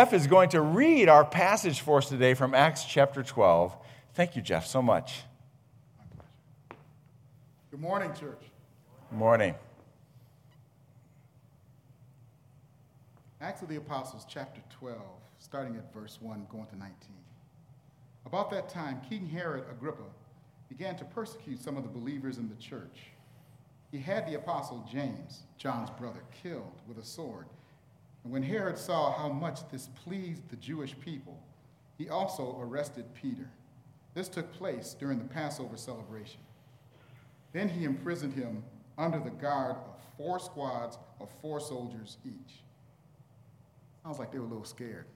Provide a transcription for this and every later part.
Jeff is going to read our passage for us today from Acts chapter 12. Thank you, Jeff, so much. Good morning, church. Good morning. Acts of the Apostles, chapter 12, starting at verse 1, going to 19. About that time, King Herod Agrippa began to persecute some of the believers in the church. He had the apostle James, John's brother, killed with a sword. And when Herod saw how much this pleased the Jewish people, he also arrested Peter. This took place during the Passover celebration. Then he imprisoned him under the guard of four squads of four soldiers each. Sounds like they were a little scared.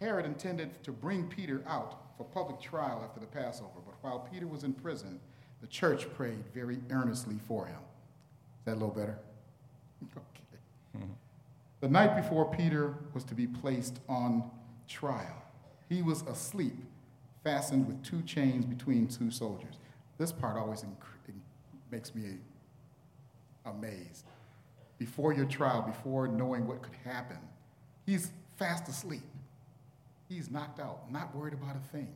Herod intended to bring Peter out for public trial after the Passover, but while Peter was in prison, the church prayed very earnestly for him. Is that a little better? okay. Mm-hmm. The night before Peter was to be placed on trial, he was asleep, fastened with two chains between two soldiers. This part always inc- makes me amazed. Before your trial, before knowing what could happen, he's fast asleep. He's knocked out, not worried about a thing.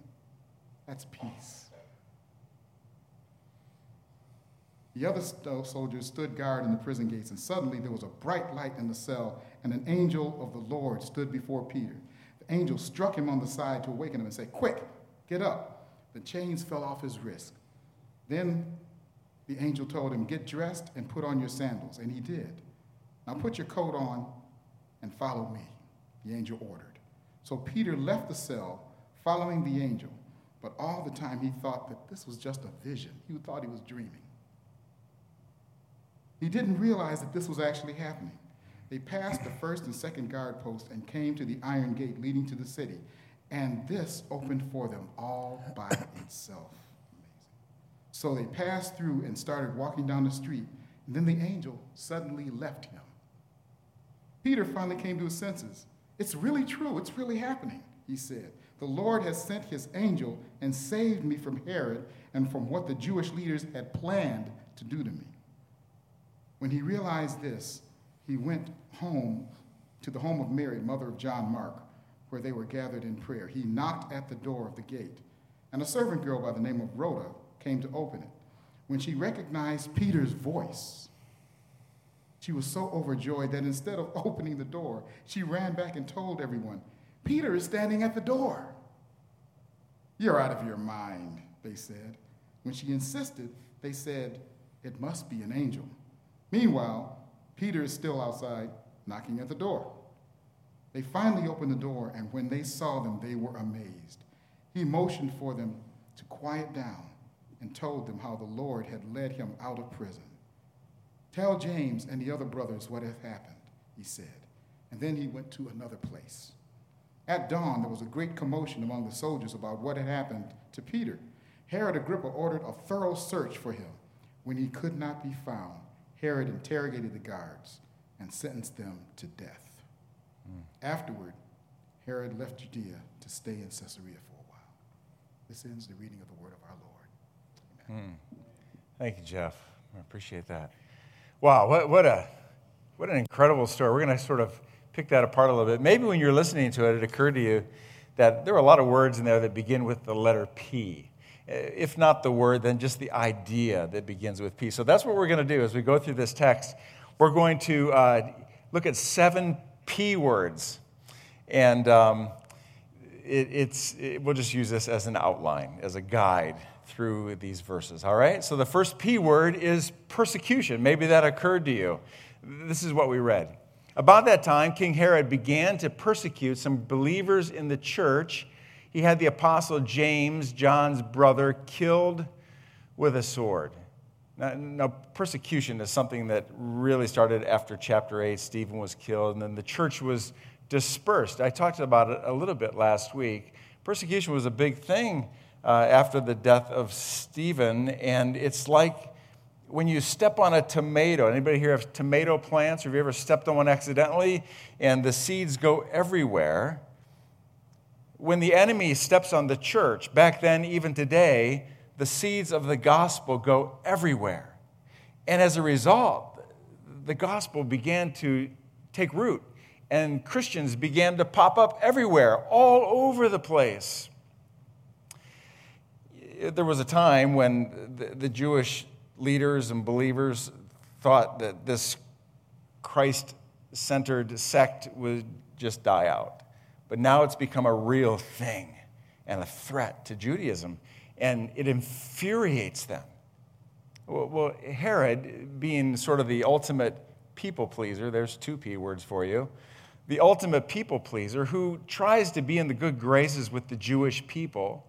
That's peace. The other soldiers stood guard in the prison gates, and suddenly there was a bright light in the cell, and an angel of the Lord stood before Peter. The angel struck him on the side to awaken him and say, Quick, get up. The chains fell off his wrist. Then the angel told him, Get dressed and put on your sandals. And he did. Now put your coat on and follow me, the angel ordered. So Peter left the cell, following the angel, but all the time he thought that this was just a vision. He thought he was dreaming. He didn't realize that this was actually happening. They passed the first and second guard post and came to the iron gate leading to the city. And this opened for them all by itself. Amazing. So they passed through and started walking down the street. And then the angel suddenly left him. Peter finally came to his senses. It's really true. It's really happening, he said. The Lord has sent his angel and saved me from Herod and from what the Jewish leaders had planned to do to me. When he realized this, he went home to the home of Mary, mother of John Mark, where they were gathered in prayer. He knocked at the door of the gate, and a servant girl by the name of Rhoda came to open it. When she recognized Peter's voice, she was so overjoyed that instead of opening the door, she ran back and told everyone, Peter is standing at the door. You're out of your mind, they said. When she insisted, they said, It must be an angel. Meanwhile, Peter is still outside knocking at the door. They finally opened the door, and when they saw them, they were amazed. He motioned for them to quiet down and told them how the Lord had led him out of prison. Tell James and the other brothers what hath happened, he said. And then he went to another place. At dawn, there was a great commotion among the soldiers about what had happened to Peter. Herod Agrippa ordered a thorough search for him. When he could not be found, Herod interrogated the guards and sentenced them to death. Mm. Afterward, Herod left Judea to stay in Caesarea for a while. This ends the reading of the word of our Lord. Amen. Mm. Thank you, Jeff. I appreciate that. Wow, what, what, a, what an incredible story. We're going to sort of pick that apart a little bit. Maybe when you're listening to it, it occurred to you that there are a lot of words in there that begin with the letter P. If not the word, then just the idea that begins with P. So that's what we're going to do as we go through this text. We're going to uh, look at seven P words. And um, it, it's, it, we'll just use this as an outline, as a guide through these verses, all right? So the first P word is persecution. Maybe that occurred to you. This is what we read. About that time, King Herod began to persecute some believers in the church. He had the apostle James, John's brother, killed with a sword. Now, now, persecution is something that really started after chapter 8. Stephen was killed, and then the church was dispersed. I talked about it a little bit last week. Persecution was a big thing uh, after the death of Stephen. And it's like when you step on a tomato. Anybody here have tomato plants? Or have you ever stepped on one accidentally and the seeds go everywhere? When the enemy steps on the church, back then, even today, the seeds of the gospel go everywhere. And as a result, the gospel began to take root and Christians began to pop up everywhere, all over the place. There was a time when the, Jewish leaders and believers thought that this Christ centered sect would just die out. But now it's become a real thing and a threat to Judaism, and it infuriates them. Well, Herod, being sort of the ultimate people pleaser, there's two P words for you, the ultimate people pleaser who tries to be in the good graces with the Jewish people,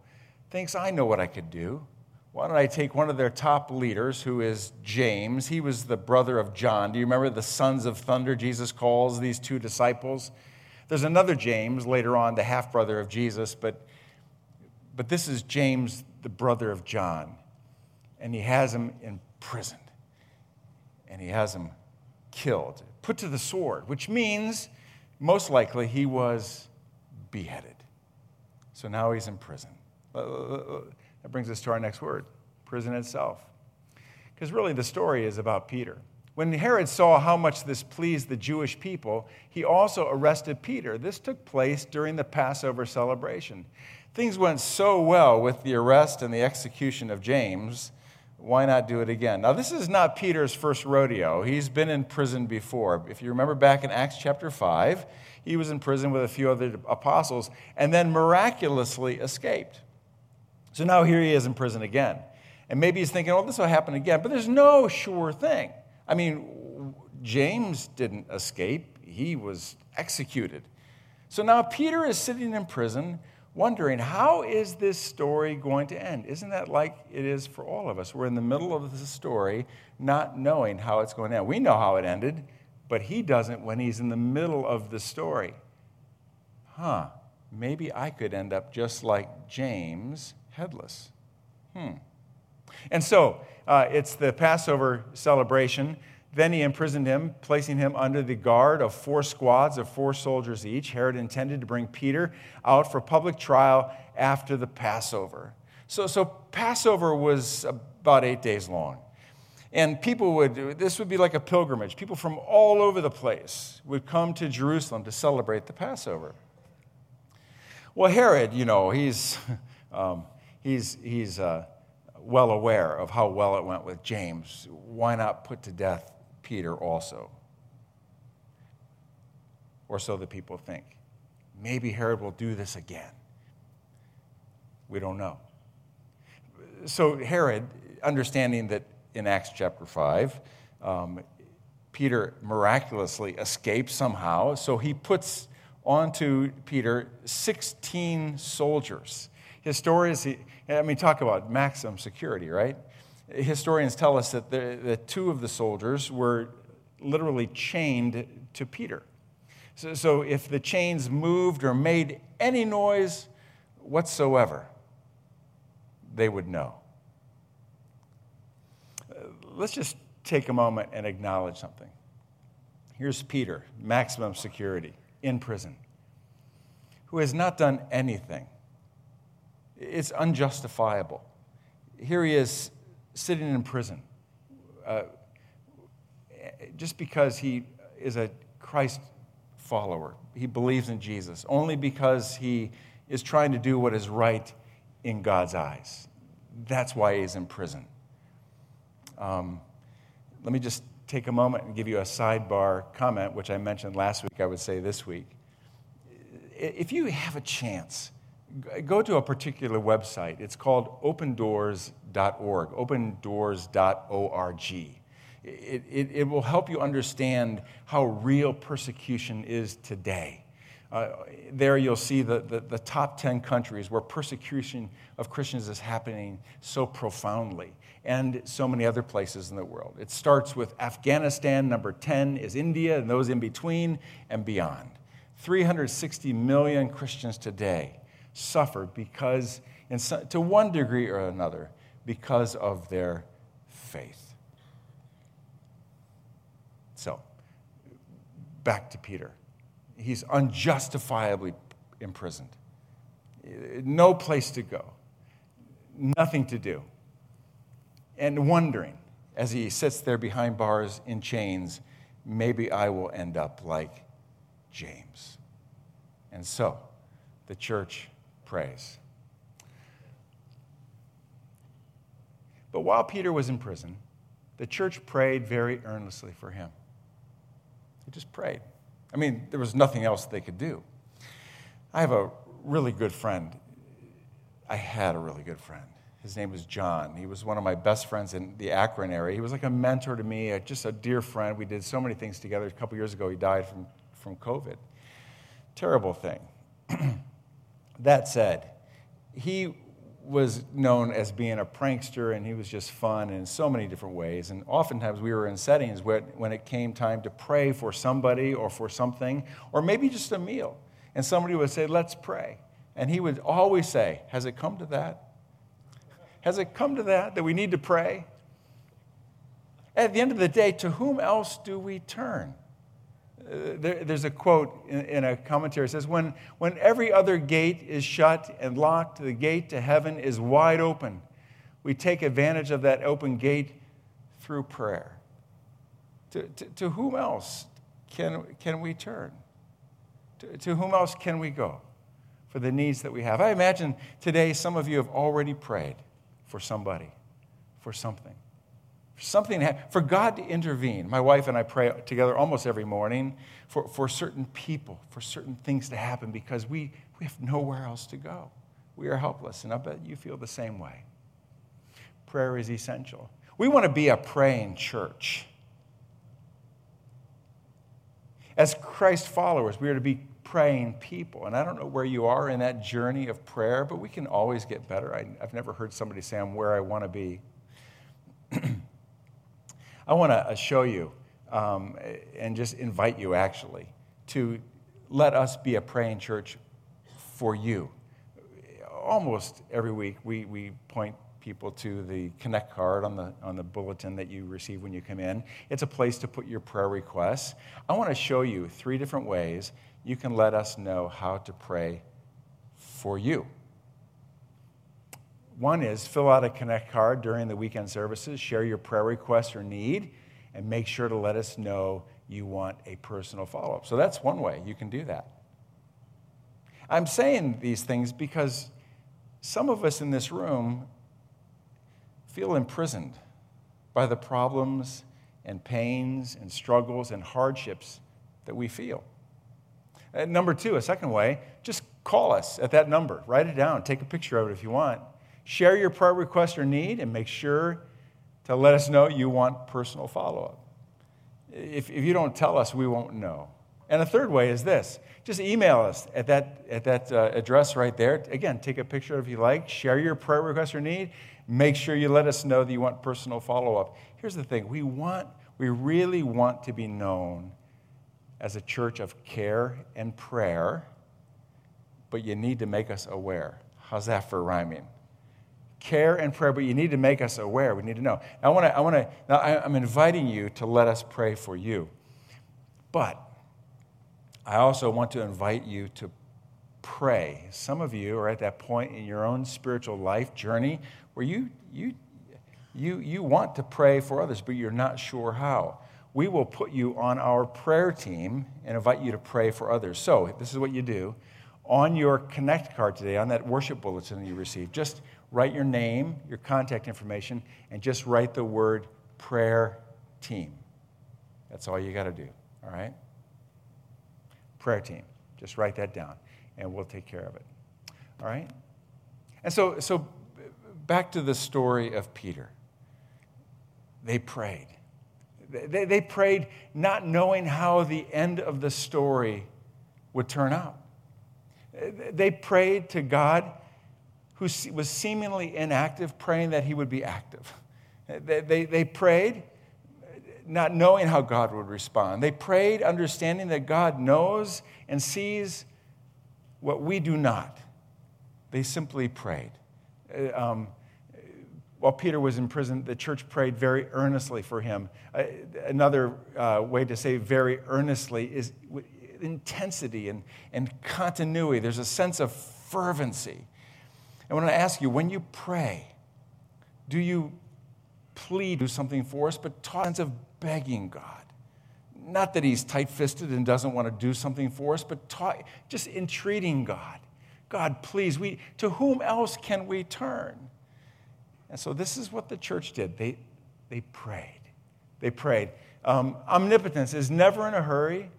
thinks, I know what I could do. Why don't I take one of their top leaders, who is James? He was the brother of John. Do you remember the sons of thunder Jesus calls these two disciples? There's another James later on, the half brother of Jesus, but, but this is James, the brother of John. And he has him imprisoned, and he has him killed, put to the sword, which means most likely he was beheaded. So now he's in prison. Uh, uh, uh, that brings us to our next word prison itself. Because really, the story is about Peter. When Herod saw how much this pleased the Jewish people, he also arrested Peter. This took place during the Passover celebration. Things went so well with the arrest and the execution of James. Why not do it again? Now, this is not Peter's first rodeo. He's been in prison before. If you remember back in Acts chapter 5, he was in prison with a few other apostles and then miraculously escaped. So now here he is in prison again. And maybe he's thinking, oh, this will happen again. But there's no sure thing. I mean, James didn't escape, he was executed. So now Peter is sitting in prison wondering, how is this story going to end? Isn't that like it is for all of us? We're in the middle of the story, not knowing how it's going to end. We know how it ended, but he doesn't when he's in the middle of the story. Huh, maybe I could end up just like James headless. Hmm. And so uh, it's the Passover celebration. Then he imprisoned him, placing him under the guard of four squads of four soldiers each. Herod intended to bring Peter out for public trial after the Passover. So, so Passover was about eight days long. And people would, this would be like a pilgrimage. People from all over the place would come to Jerusalem to celebrate the Passover. Well, Herod, you know, he's, um, he's, he's uh, well aware of how well it went with James. Why not put to death Peter also? Or so the people think. Maybe Herod will do this again. We don't know. So, Herod, understanding that in Acts chapter 5, um, Peter miraculously escapes somehow, so he puts onto Peter 16 soldiers. Historians, I mean, talk about maximum security, right? Historians tell us that the, the two of the soldiers were literally chained to Peter. So, so if the chains moved or made any noise whatsoever, they would know. Uh, let's just take a moment and acknowledge something. Here's Peter, maximum security, in prison, who has not done anything it's unjustifiable. Here he is sitting in prison uh, just because he is a Christ follower. He believes in Jesus, only because he is trying to do what is right in God's eyes. That's why he's in prison. Um, let me just take a moment and give you a sidebar comment, which I mentioned last week, I would say this week. If you have a chance, go to a particular website. It's called opendoors.org, opendoors.org. It, it, it, will help you understand how real persecution is today. Uh, there you'll see the, the, the, top 10 countries where persecution of Christians is happening so profoundly, and so many other places in the world. It starts with Afghanistan, number 10 is India, and those in between and beyond. 360 million Christians today suffer because, to one degree or another, because of their faith. So, back to Peter. He's unjustifiably imprisoned. No place to go, nothing to do. And wondering, as he sits there behind bars in chains, maybe I will end up like James. And so, the church prays. But while Peter was in prison, the church prayed very earnestly for him. They just prayed. I mean, there was nothing else they could do. I have a really good friend. I had a really good friend. His name was John. He was one of my best friends in the Akron area. He was like a mentor to me, just a dear friend. We did so many things together. A couple years ago, he died from, from COVID. Terrible thing. that said, he was known as being a prankster and he was just fun in so many different ways. And oftentimes we were in settings where, when it came time to pray for somebody or for something, or maybe just a meal. And somebody would say, Let's pray. And he would always say, Has it come to that? Has it come to that, that we need to pray? At the end of the day, to whom else do we turn? There, there's a quote in, in, a commentary that says, when, when every other gate is shut and locked, the gate to heaven is wide open. We take advantage of that open gate through prayer. To, to, to whom else can, can we turn? To, to whom else can we go for the needs that we have? I imagine today some of you have already prayed for somebody, for something something for God to intervene. My wife and I pray together almost every morning for, for certain people, for certain things to happen because we, we have nowhere else to go. We are helpless, and I bet you feel the same way. Prayer is essential. We want to be a praying church. As Christ followers, we are to be praying people. And I don't know where you are in that journey of prayer, but we can always get better. I, have never heard somebody say, I'm where I want to be. I want to show you um, and just invite you actually to let us be a praying church for you. Almost every week, we, we point people to the Connect card on the, on the bulletin that you receive when you come in. It's a place to put your prayer requests. I want to show you three different ways you can let us know how to pray for you. One is fill out a Connect card during the weekend services, share your prayer request or need, and make sure to let us know you want a personal follow up. So that's one way you can do that. I'm saying these things because some of us in this room feel imprisoned by the problems and pains and struggles and hardships that we feel. And number two, a second way, just call us at that number. Write it down. Take a picture of it if you want. Share your prayer request or need and make sure to let us know you want personal follow up. If, if you don't tell us, we won't know. And a third way is this just email us at that, at that uh, address right there. Again, take a picture if you like, share your prayer request or need. Make sure you let us know that you want personal follow up. Here's the thing we want, we really want to be known as a church of care and prayer, but you need to make us aware. How's that for rhyming? Care and prayer, but you need to make us aware. We need to know. I want to, I want to, now I'm inviting you to let us pray for you. But I also want to invite you to pray. Some of you are at that point in your own spiritual life journey where you, you, you, you want to pray for others, but you're not sure how. We will put you on our prayer team and invite you to pray for others. So, this is what you do. On your Connect card today, on that worship bulletin that you received, just write your name, your contact information, and just write the word prayer team. That's all you got to do, all right? Prayer team. Just write that down, and we'll take care of it, all right? And so, so back to the story of Peter. They prayed. They, they prayed not knowing how the end of the story would turn out. They prayed to God who was seemingly inactive, praying that he would be active. They, they, they, prayed not knowing how God would respond. They prayed understanding that God knows and sees what we do not. They simply prayed. Uh, um, while Peter was in prison, the church prayed very earnestly for him. Uh, another uh, way to say very earnestly is intensity and, and continuity. There's a sense of fervency. I want to ask you when you pray, do you plead, do something for us, but talk sense of begging God? not that he's tight fisted and doesn't want to do something for us, but just entreating God. God, please, we, to whom else can we turn? And so this is what the church did. They, they prayed. They prayed. Um, omnipotence is never in a hurry,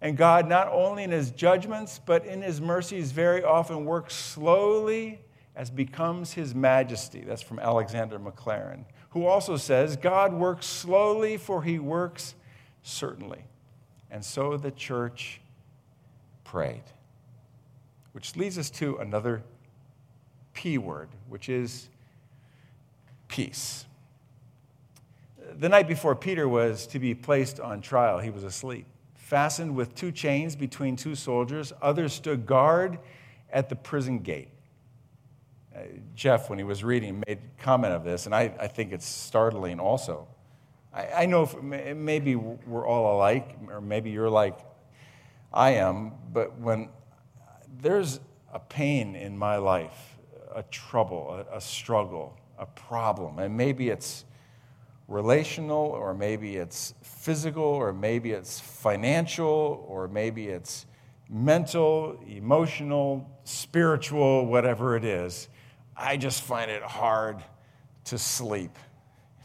and God, not only in his judgments, but in his mercies, very often works slowly as becomes his majesty. That's from Alexander Maclaren, who also says, God works slowly, for he works certainly. And so the church prayed. Which leads us to another P word, which is peace. The night before Peter was to be placed on trial, he was asleep. Fastened with two chains between two soldiers, others stood guard at the prison gate. Jeff, when he was reading, made comment of this, and I, I think it's startling also. I, I know if, maybe we're all alike, or maybe you're like I am, but when there's a pain in my life, a trouble, a, a struggle, a problem, and maybe it's relational, or maybe it's physical, or maybe it's financial, or maybe it's mental, emotional, spiritual, whatever it is, I just find it hard to sleep.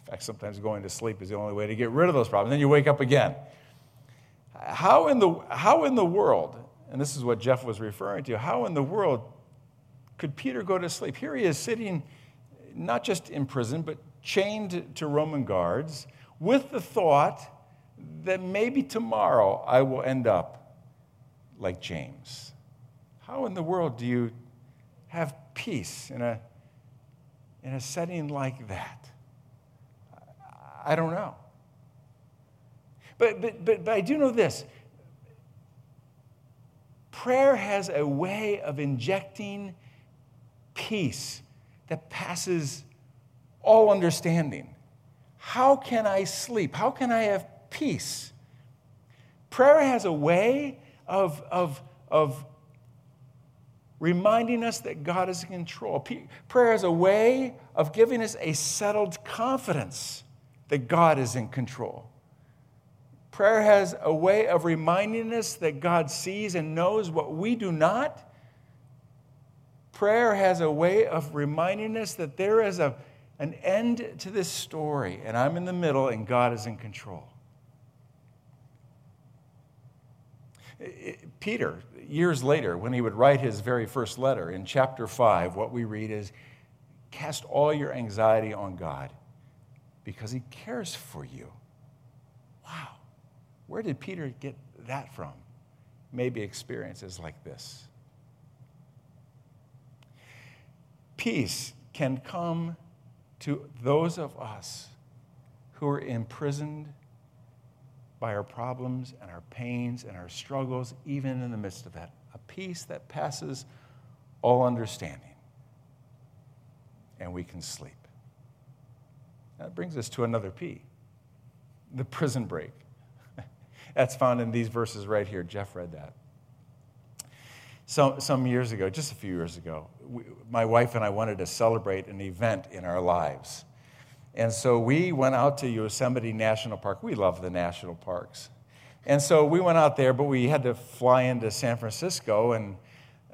In fact, sometimes going to sleep is the only way to get rid of those problems. Then you wake up again. How in the, how in the world and this is what Jeff was referring to, how in the world could Peter go to sleep? Here he is sitting not just in prison, but chained to Roman guards with the thought that maybe tomorrow I will end up like James. How in the world do you have peace in a, in a setting like that? I don't know. But, but, but, but I do know this Prayer has a way of injecting peace that passes all understanding. How can I sleep? How can I have peace? Prayer has a way of, of, of reminding us that God is in control. Prayer is a way of giving us a settled confidence that God is in control. Prayer has a way of reminding us that God sees and knows what we do not. Prayer has a way of reminding us that there is a, an end to this story, and I'm in the middle, and God is in control. Peter, years later, when he would write his very first letter in chapter 5, what we read is Cast all your anxiety on God because he cares for you. Wow. Where did Peter get that from? Maybe experiences like this. Peace can come to those of us who are imprisoned by our problems and our pains and our struggles, even in the midst of that. A peace that passes all understanding. And we can sleep. That brings us to another P the prison break. That's found in these verses right here. Jeff read that. So, some years ago, just a few years ago, we, my wife and I wanted to celebrate an event in our lives. And so we went out to Yosemite National Park. We love the national parks. And so we went out there, but we had to fly into San Francisco, and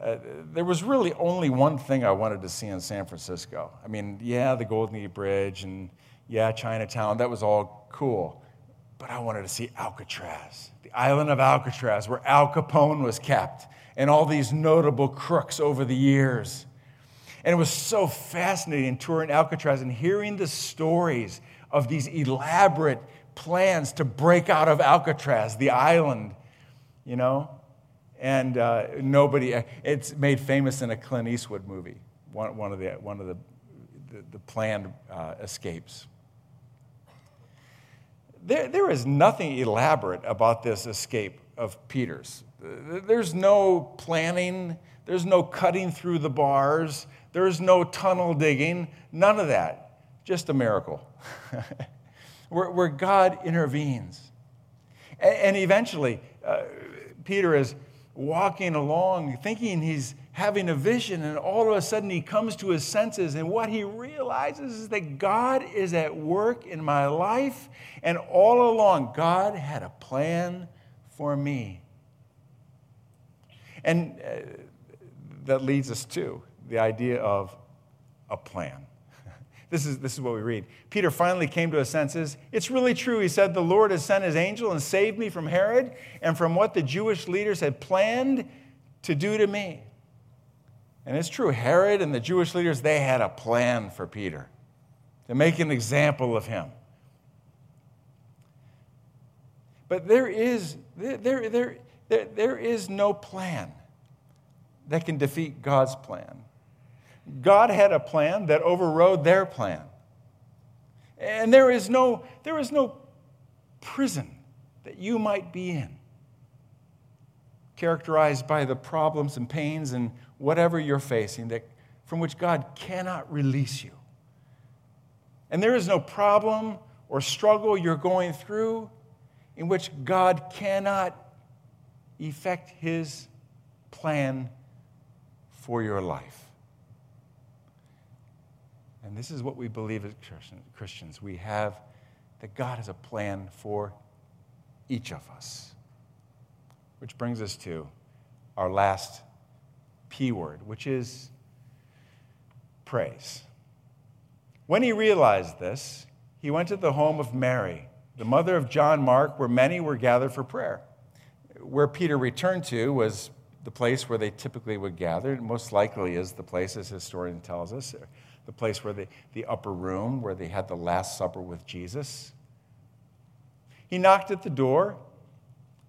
uh, there was really only one thing I wanted to see in San Francisco. I mean, yeah, the Golden Gate Bridge, and yeah, Chinatown, that was all cool but I wanted to see Alcatraz, the island of Alcatraz, where Al Capone was kept, and all these notable crooks over the years. And it was so fascinating touring Alcatraz and hearing the stories of these elaborate plans to break out of Alcatraz, the island, you know? And uh, nobody, it's made famous in a Clint Eastwood movie, one, one of the, one of the, the, the planned uh, escapes. There, there is nothing elaborate about this escape of Peter's. There's no planning, there's no cutting through the bars, there's no tunnel digging, none of that. Just a miracle where, where, God intervenes. And, and eventually, uh, Peter is, walking along, thinking he's having a vision, and all of a sudden he comes to his senses, and what he realizes is that God is at work in my life, and all along, God had a plan for me. And uh, that leads us to the idea of a plan. This is, this is what we read. Peter finally came to his senses. It's really true. He said, The Lord has sent his angel and saved me from Herod and from what the Jewish leaders had planned to do to me. And it's true, Herod and the Jewish leaders, they had a plan for Peter to make an example of him. But there is, there, there, there, there is no plan that can defeat God's plan. God had a plan that overrode their plan. And there is no, there is no prison that you might be in, characterized by the problems and pains and whatever you're facing, that, from which God cannot release you. And there is no problem or struggle you're going through in which God cannot effect his plan for your life. And this is what we believe as Christians. We have that God has a plan for each of us. Which brings us to our last P word, which is praise. When he realized this, he went to the home of Mary, the mother of John Mark, where many were gathered for prayer. Where Peter returned to was the place where they typically would gather. Most likely is the place, as historian tells us, the place where the, the upper room, where they had the Last Supper with Jesus. He knocked at the door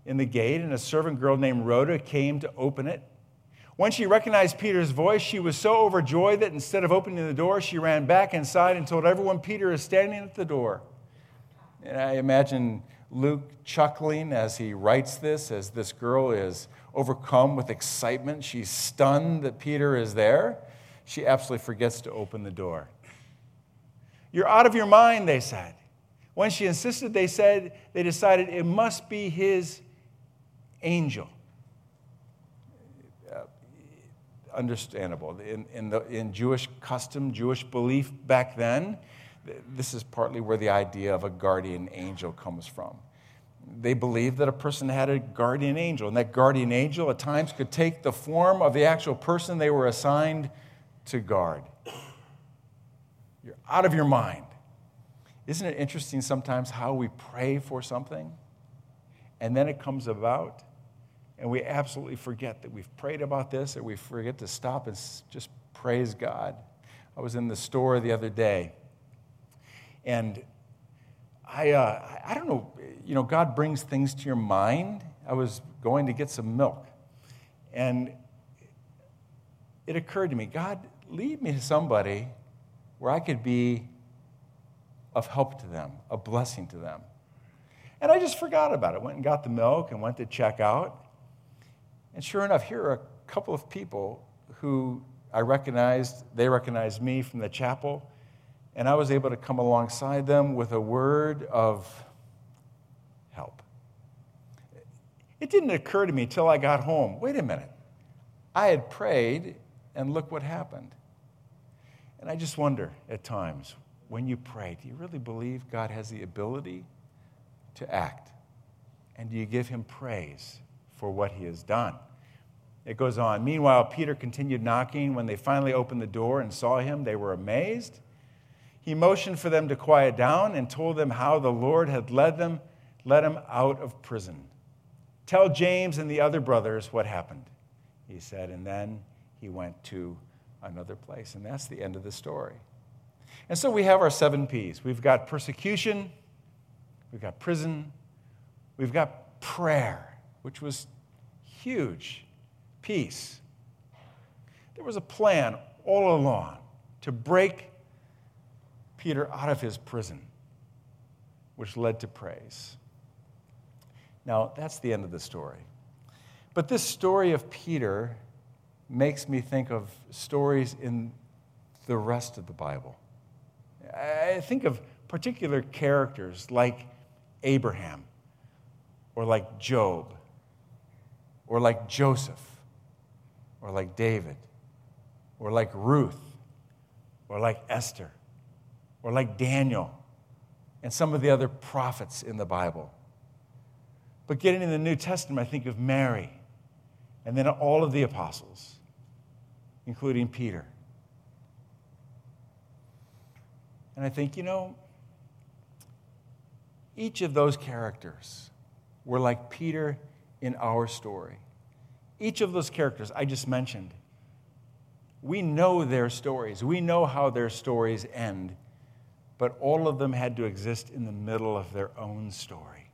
in the gate, and a servant girl named Rhoda came to open it. When she recognized Peter's voice, she was so overjoyed that instead of opening the door, she ran back inside and told everyone Peter is standing at the door. And I imagine Luke chuckling as he writes this, as this girl is overcome with excitement. She's stunned that Peter is there she absolutely forgets to open the door. You're out of your mind, they said. When she insisted, they said, they decided it must be his angel. Uh, understandable. In, in, the, in Jewish custom, Jewish belief back then, this is partly where the idea of a guardian angel comes from. They believed that a person had a guardian angel, and that guardian angel at times could take the form of the actual person they were assigned to guard. You're out of your mind. Isn't it interesting sometimes how we pray for something and then it comes about and we absolutely forget that we've prayed about this or we forget to stop and just praise God? I was in the store the other day and I, uh, I don't know, you know, God brings things to your mind. I was going to get some milk and it occurred to me God, lead me to somebody where I could be of help to them, a blessing to them. And I just forgot about it. Went and got the milk and went to check out. And sure enough, here are a couple of people who I recognized, they recognized me from the chapel, and I was able to come alongside them with a word of help. It didn't occur to me till I got home wait a minute. I had prayed, and look what happened. And I just wonder at times, when you pray, do you really believe God has the ability to act? And do you give him praise for what he has done? It goes on. Meanwhile, Peter continued knocking. When they finally opened the door and saw him, they were amazed. He motioned for them to quiet down and told them how the Lord had led them, led him out of prison. Tell James and the other brothers what happened, he said, and then he went to another place. And that's the end of the story. And so we have our seven P's. We've got persecution, we've got prison, we've got prayer, which was huge, peace. There was a plan all along to break Peter out of his prison, which led to praise. Now, that's the end of the story. But this story of Peter makes me think of stories in the rest of the Bible. I think of particular characters like Abraham, or like Job, or like Joseph, or like David, or like Ruth, or like Esther, or like Daniel, and some of the other prophets in the Bible. But getting in the New Testament, I think of Mary, and then all of the apostles, including Peter. And I think, you know, each of those characters were like Peter in our story. Each of those characters I just mentioned, we know their stories. We know how their stories end, but all of them had to exist in the middle of their own story.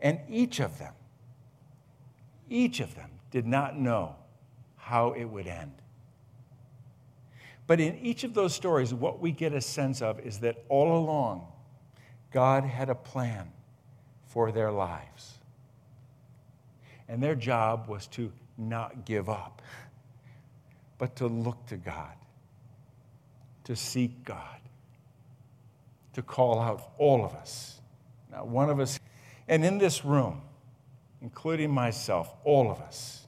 And each of them, each of them did not know how it would end. But in each of those stories, what we get a sense of is that all along, God had a plan for their lives. And their job was to not give up, but to look to God, to seek God, to call out all of us. not one of us, and in this room, including myself, all of us,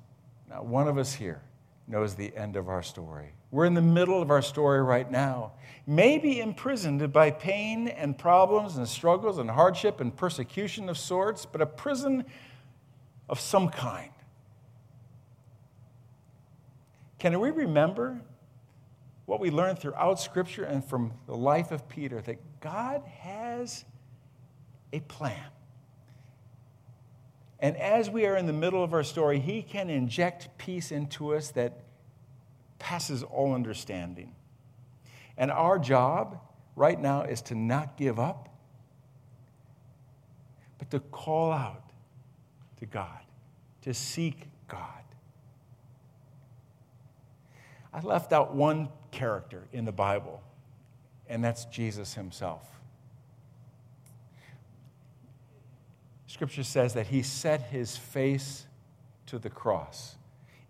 not one of us here knows the end of our story. We're in the middle of our story right now, maybe imprisoned by pain and problems and struggles and hardship and persecution of sorts, but a prison of some kind. Can we remember what we learn throughout Scripture and from the life of Peter that God has a plan? And as we are in the middle of our story, He can inject peace into us that passes all understanding. And our job right now is to not give up, but to call out to God, to seek God. I left out one character in the Bible, and that's Jesus himself. Scripture says that he set his face to the cross.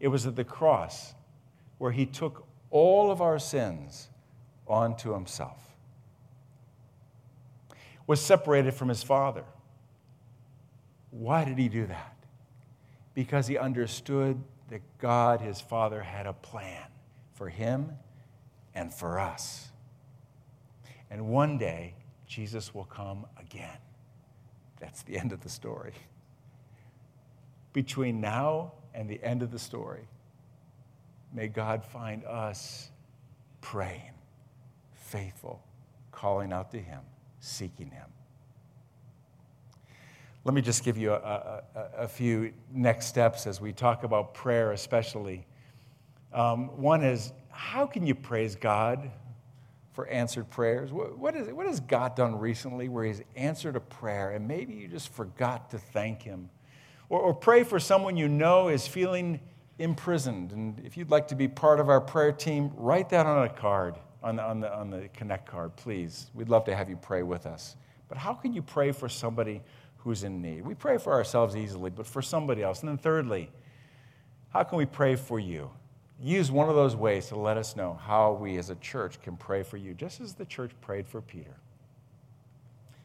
It was at the cross where he took all of our sins onto himself. Was separated from his father. Why did he do that? Because he understood that God, his father, had a plan for him and for us. And one day, Jesus will come again. That's the end of the story. Between now and the end of the story, may God find us praying, faithful, calling out to Him, seeking Him. Let me just give you a, a, a few next steps as we talk about prayer, especially. Um, one is how can you praise God for answered prayers. What, what, is, what has God done recently where He's answered a prayer and maybe you just forgot to thank Him? Or, or pray for someone you know is feeling imprisoned. And if you'd like to be part of our prayer team, write that on a card, on the, on the, on the Connect card, please. We'd love to have you pray with us. But how can you pray for somebody who's in need? We pray for ourselves easily, but for somebody else. And then, thirdly, how can we pray for you? Use one of those ways to let us know how we as a church can pray for you, just as the church prayed for Peter.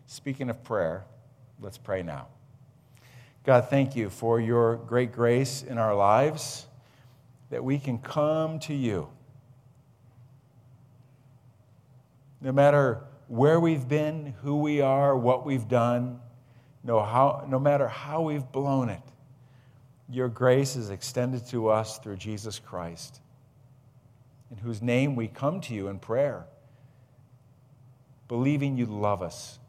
Speaking of prayer, let's pray now. God, thank you for your great grace in our lives that we can come to you. No matter where we've been, who we are, what we've done, no, how, no matter how we've blown it, your grace is extended to us through Jesus Christ, in whose name we come to you in prayer, believing you love us.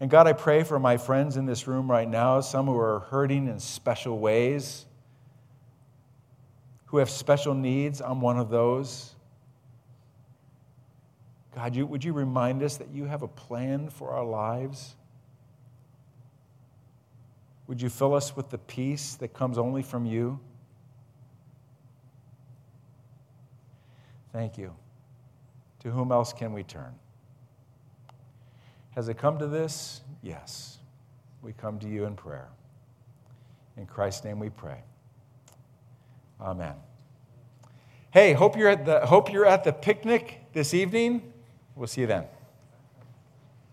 And God, I pray for my friends in this room right now, some who are hurting in special ways, who have special needs. I'm one of those. God, you, would you remind us that you have a plan for our lives? Would you fill us with the peace that comes only from you? Thank you. To whom else can we turn? Has it come to this? Yes. We come to you in prayer. In Christ's name we pray. Amen. Hey, hope you're at the, hope you're at the picnic this evening. We'll see you then.